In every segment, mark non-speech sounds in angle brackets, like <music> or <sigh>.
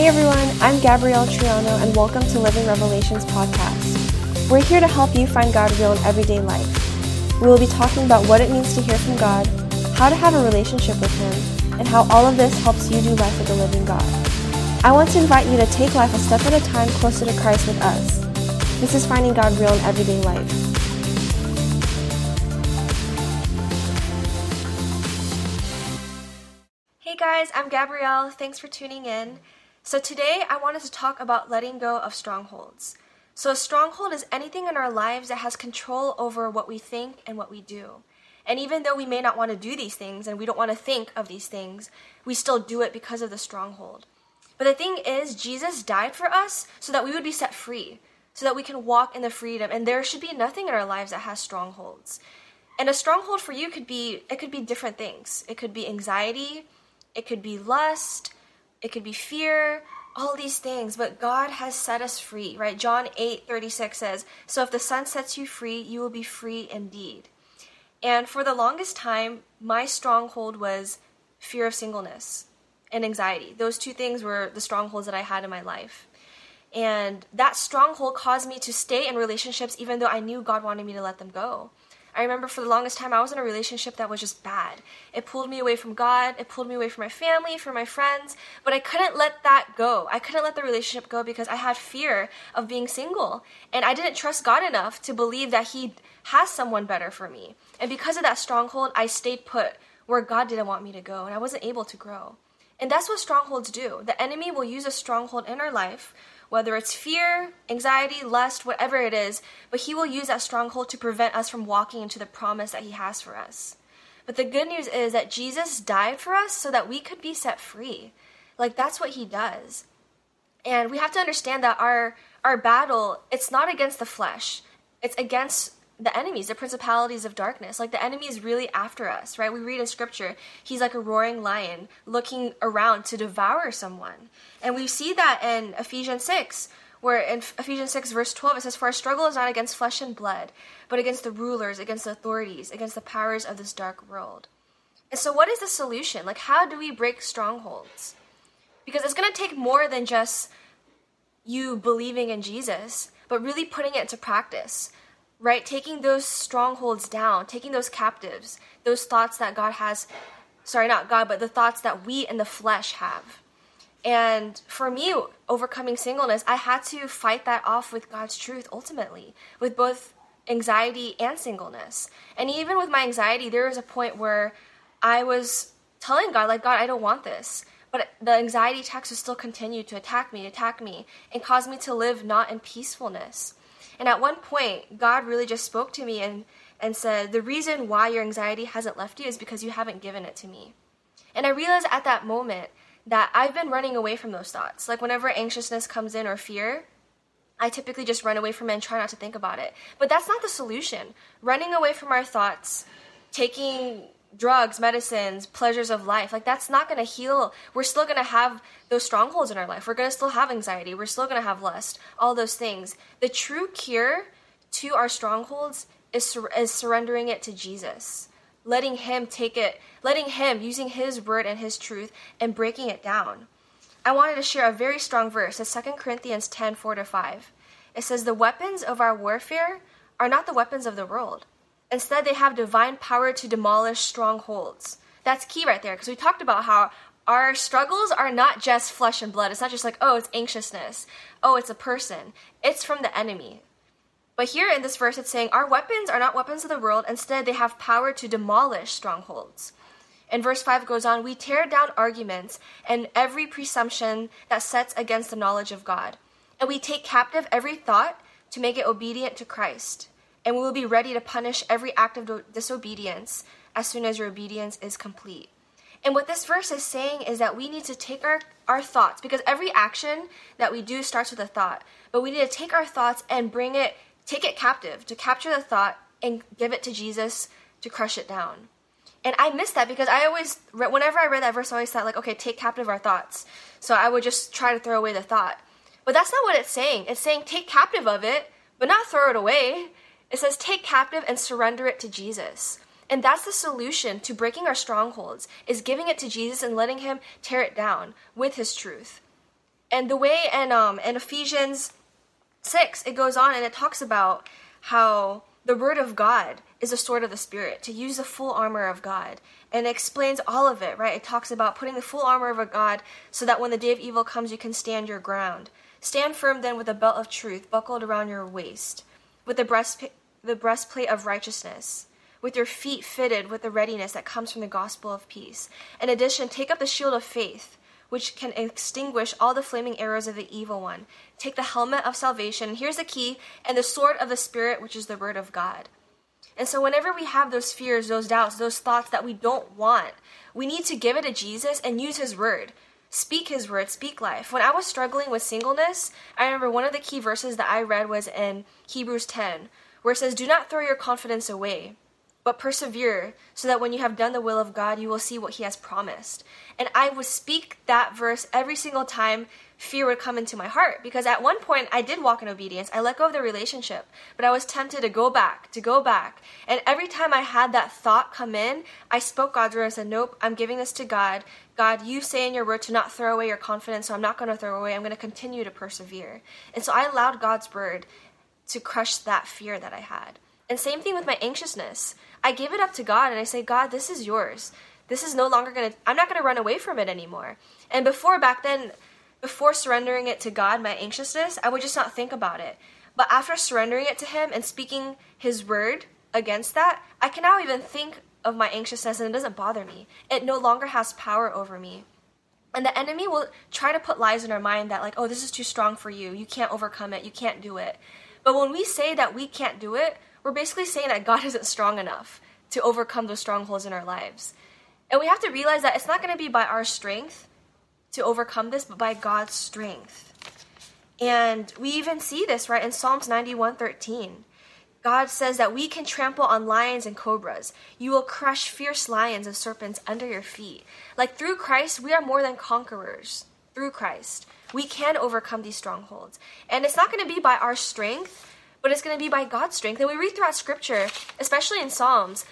Hey everyone, I'm Gabrielle Triano, and welcome to Living Revelations podcast. We're here to help you find God real in everyday life. We will be talking about what it means to hear from God, how to have a relationship with Him, and how all of this helps you do life with the living God. I want to invite you to take life a step at a time closer to Christ with us. This is finding God real in everyday life. Hey guys, I'm Gabrielle. Thanks for tuning in. So today I wanted to talk about letting go of strongholds. So a stronghold is anything in our lives that has control over what we think and what we do. And even though we may not want to do these things and we don't want to think of these things, we still do it because of the stronghold. But the thing is, Jesus died for us so that we would be set free, so that we can walk in the freedom. And there should be nothing in our lives that has strongholds. And a stronghold for you could be it could be different things. It could be anxiety, it could be lust, it could be fear, all these things, but God has set us free, right? John 8 36 says, So if the Son sets you free, you will be free indeed. And for the longest time, my stronghold was fear of singleness and anxiety. Those two things were the strongholds that I had in my life. And that stronghold caused me to stay in relationships even though I knew God wanted me to let them go. I remember for the longest time I was in a relationship that was just bad. It pulled me away from God, it pulled me away from my family, from my friends, but I couldn't let that go. I couldn't let the relationship go because I had fear of being single. And I didn't trust God enough to believe that He has someone better for me. And because of that stronghold, I stayed put where God didn't want me to go, and I wasn't able to grow. And that's what strongholds do. The enemy will use a stronghold in our life whether it's fear, anxiety, lust, whatever it is, but He will use that stronghold to prevent us from walking into the promise that He has for us. But the good news is that Jesus died for us so that we could be set free. Like that's what He does. And we have to understand that our our battle, it's not against the flesh. It's against the enemies, the principalities of darkness. Like the enemy is really after us, right? We read in scripture, he's like a roaring lion looking around to devour someone. And we see that in Ephesians 6, where in Ephesians 6, verse 12, it says, For our struggle is not against flesh and blood, but against the rulers, against the authorities, against the powers of this dark world. And so, what is the solution? Like, how do we break strongholds? Because it's going to take more than just you believing in Jesus, but really putting it into practice right? Taking those strongholds down, taking those captives, those thoughts that God has, sorry, not God, but the thoughts that we in the flesh have. And for me, overcoming singleness, I had to fight that off with God's truth ultimately, with both anxiety and singleness. And even with my anxiety, there was a point where I was telling God, like, God, I don't want this. But the anxiety attacks would still continue to attack me, attack me, and cause me to live not in peacefulness. And at one point, God really just spoke to me and, and said, The reason why your anxiety hasn't left you is because you haven't given it to me. And I realized at that moment that I've been running away from those thoughts. Like whenever anxiousness comes in or fear, I typically just run away from it and try not to think about it. But that's not the solution. Running away from our thoughts, taking drugs, medicines, pleasures of life. Like that's not going to heal. We're still going to have those strongholds in our life. We're going to still have anxiety. We're still going to have lust. All those things. The true cure to our strongholds is sur- is surrendering it to Jesus. Letting him take it, letting him using his word and his truth and breaking it down. I wanted to share a very strong verse. It's 2 Corinthians 10 4 to 5. It says, The weapons of our warfare are not the weapons of the world Instead, they have divine power to demolish strongholds. That's key right there because we talked about how our struggles are not just flesh and blood. It's not just like, oh, it's anxiousness. Oh, it's a person. It's from the enemy. But here in this verse, it's saying our weapons are not weapons of the world. Instead, they have power to demolish strongholds. And verse 5 goes on We tear down arguments and every presumption that sets against the knowledge of God. And we take captive every thought to make it obedient to Christ and we will be ready to punish every act of disobedience as soon as your obedience is complete. And what this verse is saying is that we need to take our, our thoughts, because every action that we do starts with a thought, but we need to take our thoughts and bring it, take it captive, to capture the thought and give it to Jesus to crush it down. And I miss that because I always, whenever I read that verse, I always thought, like, okay, take captive our thoughts. So I would just try to throw away the thought. But that's not what it's saying. It's saying take captive of it, but not throw it away. It says, take captive and surrender it to Jesus. And that's the solution to breaking our strongholds, is giving it to Jesus and letting him tear it down with his truth. And the way and um in Ephesians 6 it goes on and it talks about how the word of God is a sword of the spirit to use the full armor of God and it explains all of it, right? It talks about putting the full armor of a God so that when the day of evil comes you can stand your ground. Stand firm then with a belt of truth buckled around your waist, with the breast the breastplate of righteousness with your feet fitted with the readiness that comes from the gospel of peace. In addition, take up the shield of faith, which can extinguish all the flaming arrows of the evil one. Take the helmet of salvation, here's the key, and the sword of the Spirit, which is the word of God. And so, whenever we have those fears, those doubts, those thoughts that we don't want, we need to give it to Jesus and use His word. Speak His word, speak life. When I was struggling with singleness, I remember one of the key verses that I read was in Hebrews 10, where it says, Do not throw your confidence away but persevere so that when you have done the will of God, you will see what He has promised. And I would speak that verse every single time fear would come into my heart because at one point I did walk in obedience. I let go of the relationship, but I was tempted to go back, to go back. And every time I had that thought come in, I spoke God's word and said, Nope, I'm giving this to God. God, you say in your word to not throw away your confidence, so I'm not going to throw away. I'm going to continue to persevere. And so I allowed God's word to crush that fear that I had. And same thing with my anxiousness. I give it up to God and I say, God, this is yours. This is no longer going to, I'm not going to run away from it anymore. And before, back then, before surrendering it to God, my anxiousness, I would just not think about it. But after surrendering it to Him and speaking His word against that, I can now even think of my anxiousness and it doesn't bother me. It no longer has power over me. And the enemy will try to put lies in our mind that, like, oh, this is too strong for you. You can't overcome it. You can't do it. But when we say that we can't do it, we're basically saying that God <laughs> isn't strong enough to overcome those strongholds in our lives. And we have to realize that it's not going to be by our strength to overcome this, but by God's strength. And we even see this, right, in Psalms 91:13. God says that we can trample on lions and cobras. You will crush fierce lions and serpents under your feet. Like through Christ, we are more than conquerors. Through Christ, we can overcome these strongholds. And it's not going to be by our strength, but it's going to be by God's strength. And we read throughout scripture, especially in Psalms,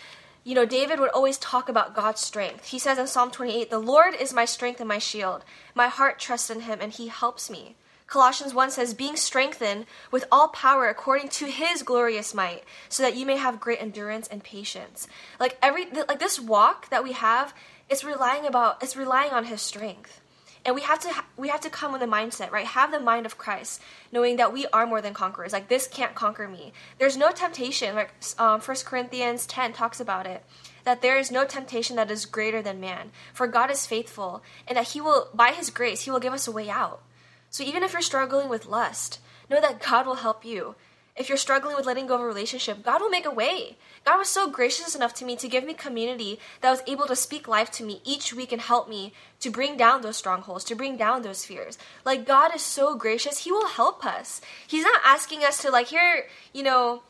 you know, David would always talk about God's strength. He says in Psalm 28, The Lord is my strength and my shield. My heart trusts in him, and he helps me. Colossians 1 says, Being strengthened with all power according to his glorious might, so that you may have great endurance and patience. Like every like this walk that we have, it's relying about it's relying on his strength and we have to we have to come with a mindset right? Have the mind of christ knowing that we are more than conquerors. Like this can't conquer me. There's no temptation like um, 1 corinthians 10 talks about it that there is no temptation that is greater than man. For god is faithful and that he will by his grace he will give us a way out. So even if you're struggling with lust know that god will help you if you're struggling with letting go of a relationship, God will make a way. God was so gracious enough to me to give me community that was able to speak life to me each week and help me to bring down those strongholds, to bring down those fears. Like God is so gracious, He will help us. He's not asking us to like here, you know,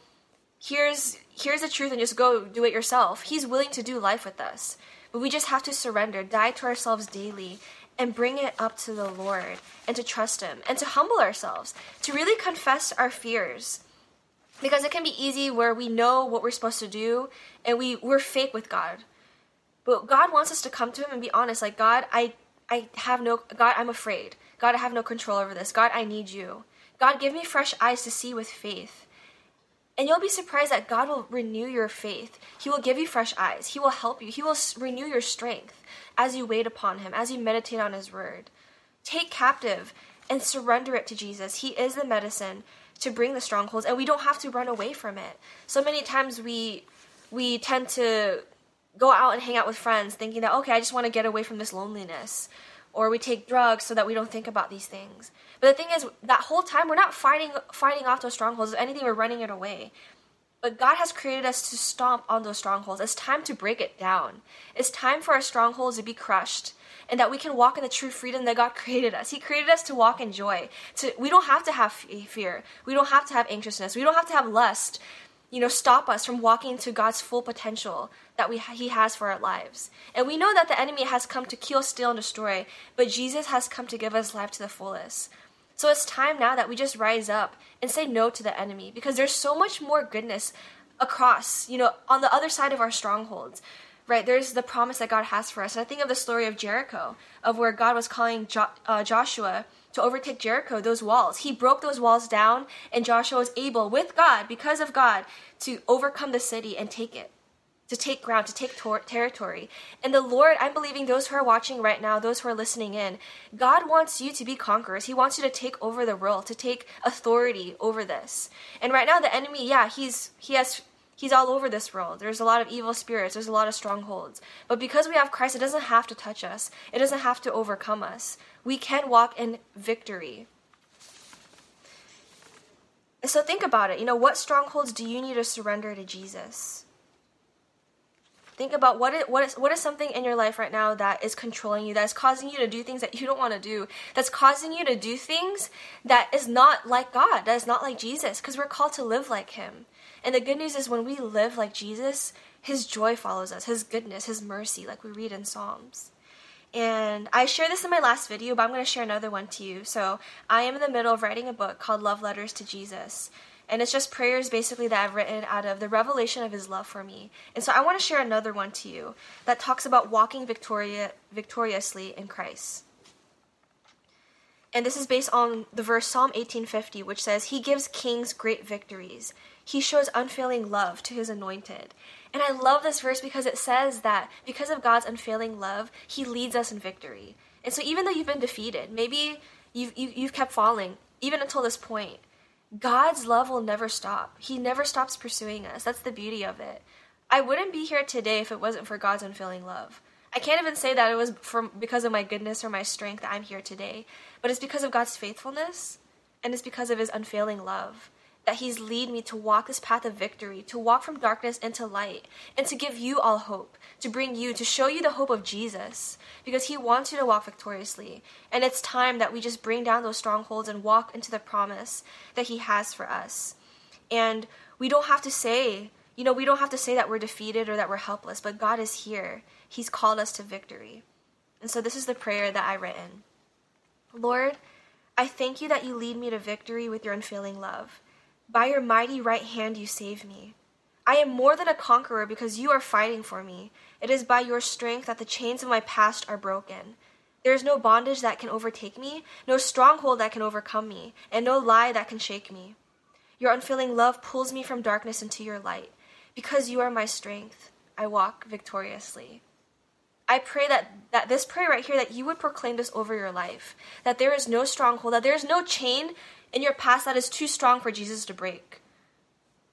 here's here's the truth and just go do it yourself. He's willing to do life with us. But we just have to surrender, die to ourselves daily, and bring it up to the Lord and to trust Him and to humble ourselves, to really confess our fears because it can be easy where we know what we're supposed to do and we we're fake with God. But God wants us to come to him and be honest like God, I I have no God, I'm afraid. God, I have no control over this. God, I need you. God, give me fresh eyes to see with faith. And you'll be surprised that God will renew your faith. He will give you fresh eyes. He will help you. He will renew your strength as you wait upon Him, as you meditate on His word. Take captive and surrender it to Jesus. He is the medicine to bring the strongholds and we don't have to run away from it. So many times we we tend to go out and hang out with friends thinking that okay, I just want to get away from this loneliness. Or we take drugs so that we don't think about these things. But the thing is that whole time we're not fighting fighting off those strongholds. If anything, we're running it away. But God has created us to stomp on those strongholds. It's time to break it down. It's time for our strongholds to be crushed and that we can walk in the true freedom that God <laughs> created us. He created us to walk in joy. To we don't have to have eh, fear. We don't have to have anxiousness. We don't have to have lust. You know, stop us from walking to God's full potential that we He has for our lives. And we know that the enemy has come to kill, steal, and destroy, but Jesus has come to give us life to the fullest. So it's time now that we just rise up and say no to the enemy because there's so much more goodness across, you know, on the other side of our strongholds right? There's the promise that god has for us. And i think of the story of jericho of where god was calling jo- uh, joshua to to overtake Jericho, those walls. He broke those walls down, and Joshua was able, with God, because of God, to overcome the city and take it, to take ground, to take tor- territory. And the Lord, I'm believing those who are watching right now, those who are listening in, God wants you to be conquerors. He wants you to take over the world, to take authority over this. And right now, the enemy, yeah, he's he has He's all over this world. There's a lot of evil spirits, there's a lot of strongholds. But because we have Christ, it doesn't have to touch us, it doesn't have to overcome us. We can walk in victory. So think about it. You know, what strongholds do you need to surrender to Jesus? Think about what is, what is what is something in your life right now that is controlling you, that is causing you to do things that you don't want to do, that's causing you to do things that is not like God, that is not like Jesus, because we're called to live like Him. And the good news is when we live like Jesus, his joy follows us, his goodness, his mercy, like we read in Psalms. And I shared this in my last video, but I'm going to share another one to you. So I am in the middle of writing a book called Love Letters to Jesus. And it's just prayers basically that I've written out of the revelation of his love for me. And so I want to share another one to you that talks about walking victoria, victoriously in Christ. And this is based on the verse Psalm 1850, which says, He gives kings great victories. He shows unfailing love to his anointed. And I love this verse because it says that because of God's unfailing love, he leads us in victory. And so even though you've been defeated, maybe you've, you, have you have kept falling, even until this point, God's love will never stop. He never stops pursuing us. That's the beauty of it. I wouldn't be here today if it wasn't for God's unfailing love. I can't even say that it was from because of my goodness or my strength that I'm here today, but it's because of God's faithfulness and it's because of his unfailing love that He's lead me to walk this path of victory, to walk from darkness into light, and to give you all hope, to bring you, to show you the hope of Jesus, because He wants you to walk victoriously. And it's time that we just bring down those strongholds and walk into the promise that He has for us. And we don't have to say, you know, we don't have to say that we're defeated or that we're helpless, but God is here. He's called us to victory. And so this is the prayer that I written. Lord, I thank you that you lead me to victory with your unfailing love. By your mighty right hand you save me. I am more than a conqueror because you are fighting for me. It is by your strength that the chains of my past are broken. There is no bondage that can overtake me, no stronghold that can overcome me, and no lie that can shake me. Your unfailing love pulls me from darkness into your light. Because you are my strength, I walk victoriously. I pray that, that this prayer right here, that you would proclaim this over your life. That there is no stronghold, that there is no chain in your past that is too strong for Jesus to break.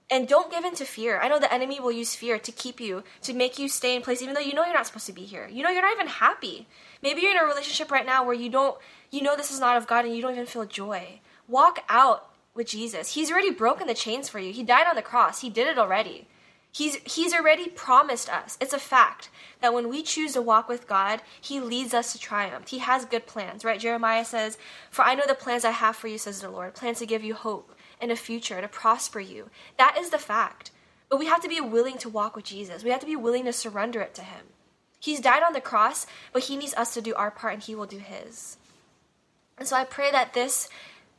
And don't give in to fear. I know the enemy will use fear to keep you, to make you stay in place, even though you know you're not supposed to be here. You know you're not even happy. Maybe you're in a relationship right now where you don't, you know this is not of God and you don't even feel joy. Walk out with Jesus. He's already broken the chains for you. He died on the cross. He did it already. He's, he's already promised us. It's a fact that when we choose to walk with God, He leads us to triumph. He has good plans, right? Jeremiah says, For I know the plans I have for you, says the Lord, plans to give you hope and a future, to prosper you. That is the fact. But we have to be willing to walk with Jesus. We have to be willing to surrender it to Him. He's died on the cross, but He needs us to do our part and He will do His. And so I pray that this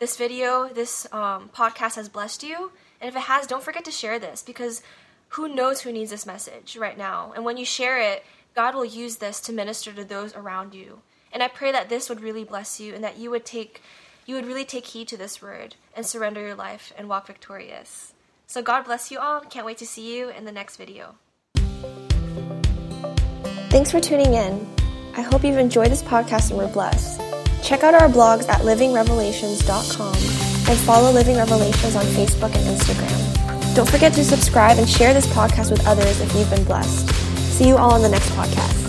this video, this um, podcast has blessed you. And if it has, don't forget to share this because who knows who needs this message right now? And when you share it, God will use this to minister to those around you. And I pray that this would really bless you and that you would take you would really take heed to this word and surrender your life and walk victorious. So God bless you all. Can't wait to see you in the next video. Thanks for tuning in. I hope you've enjoyed this podcast and were blessed. Check out our blogs at livingrevelations.com and follow Living Revelations on Facebook and Instagram. Don't forget to subscribe and share this podcast with others if you've been blessed. See you all on the next podcast.